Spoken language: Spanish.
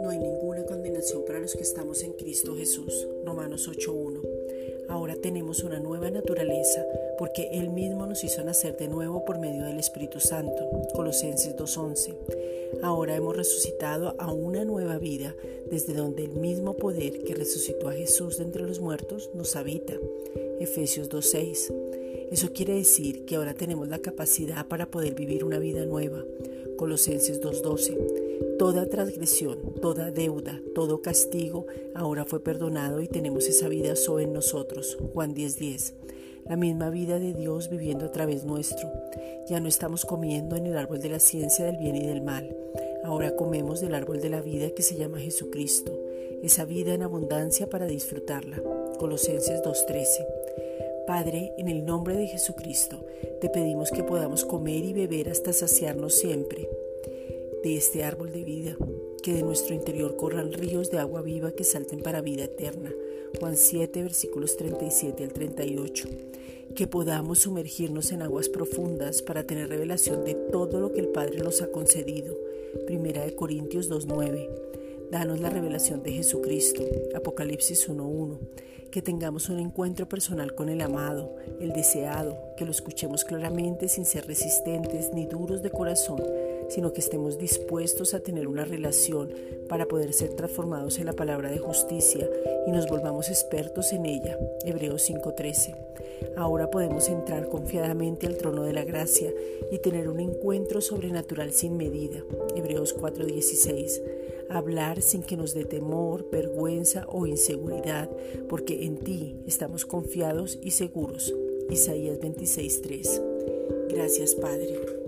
No hay ninguna condenación para los que estamos en Cristo Jesús. Romanos 8.1. Ahora tenemos una nueva naturaleza porque Él mismo nos hizo nacer de nuevo por medio del Espíritu Santo. Colosenses 2.11. Ahora hemos resucitado a una nueva vida desde donde el mismo poder que resucitó a Jesús de entre los muertos nos habita. Efesios 2.6. Eso quiere decir que ahora tenemos la capacidad para poder vivir una vida nueva. Colosenses 2.12. Toda transgresión, toda deuda, todo castigo ahora fue perdonado y tenemos esa vida soy en nosotros. Juan 10.10. La misma vida de Dios viviendo a través nuestro. Ya no estamos comiendo en el árbol de la ciencia del bien y del mal. Ahora comemos del árbol de la vida que se llama Jesucristo. Esa vida en abundancia para disfrutarla. Colosenses 2.13. Padre, en el nombre de Jesucristo, te pedimos que podamos comer y beber hasta saciarnos siempre de este árbol de vida, que de nuestro interior corran ríos de agua viva que salten para vida eterna. Juan 7, versículos 37 al 38. Que podamos sumergirnos en aguas profundas para tener revelación de todo lo que el Padre nos ha concedido. Primera de Corintios 2.9. Danos la revelación de Jesucristo. Apocalipsis 1.1 que tengamos un encuentro personal con el amado, el deseado, que lo escuchemos claramente sin ser resistentes ni duros de corazón, sino que estemos dispuestos a tener una relación para poder ser transformados en la palabra de justicia y nos volvamos expertos en ella. Hebreos 5:13. Ahora podemos entrar confiadamente al trono de la gracia y tener un encuentro sobrenatural sin medida. Hebreos 4:16 hablar sin que nos dé temor, vergüenza o inseguridad, porque en ti estamos confiados y seguros. Isaías 26:3. Gracias Padre.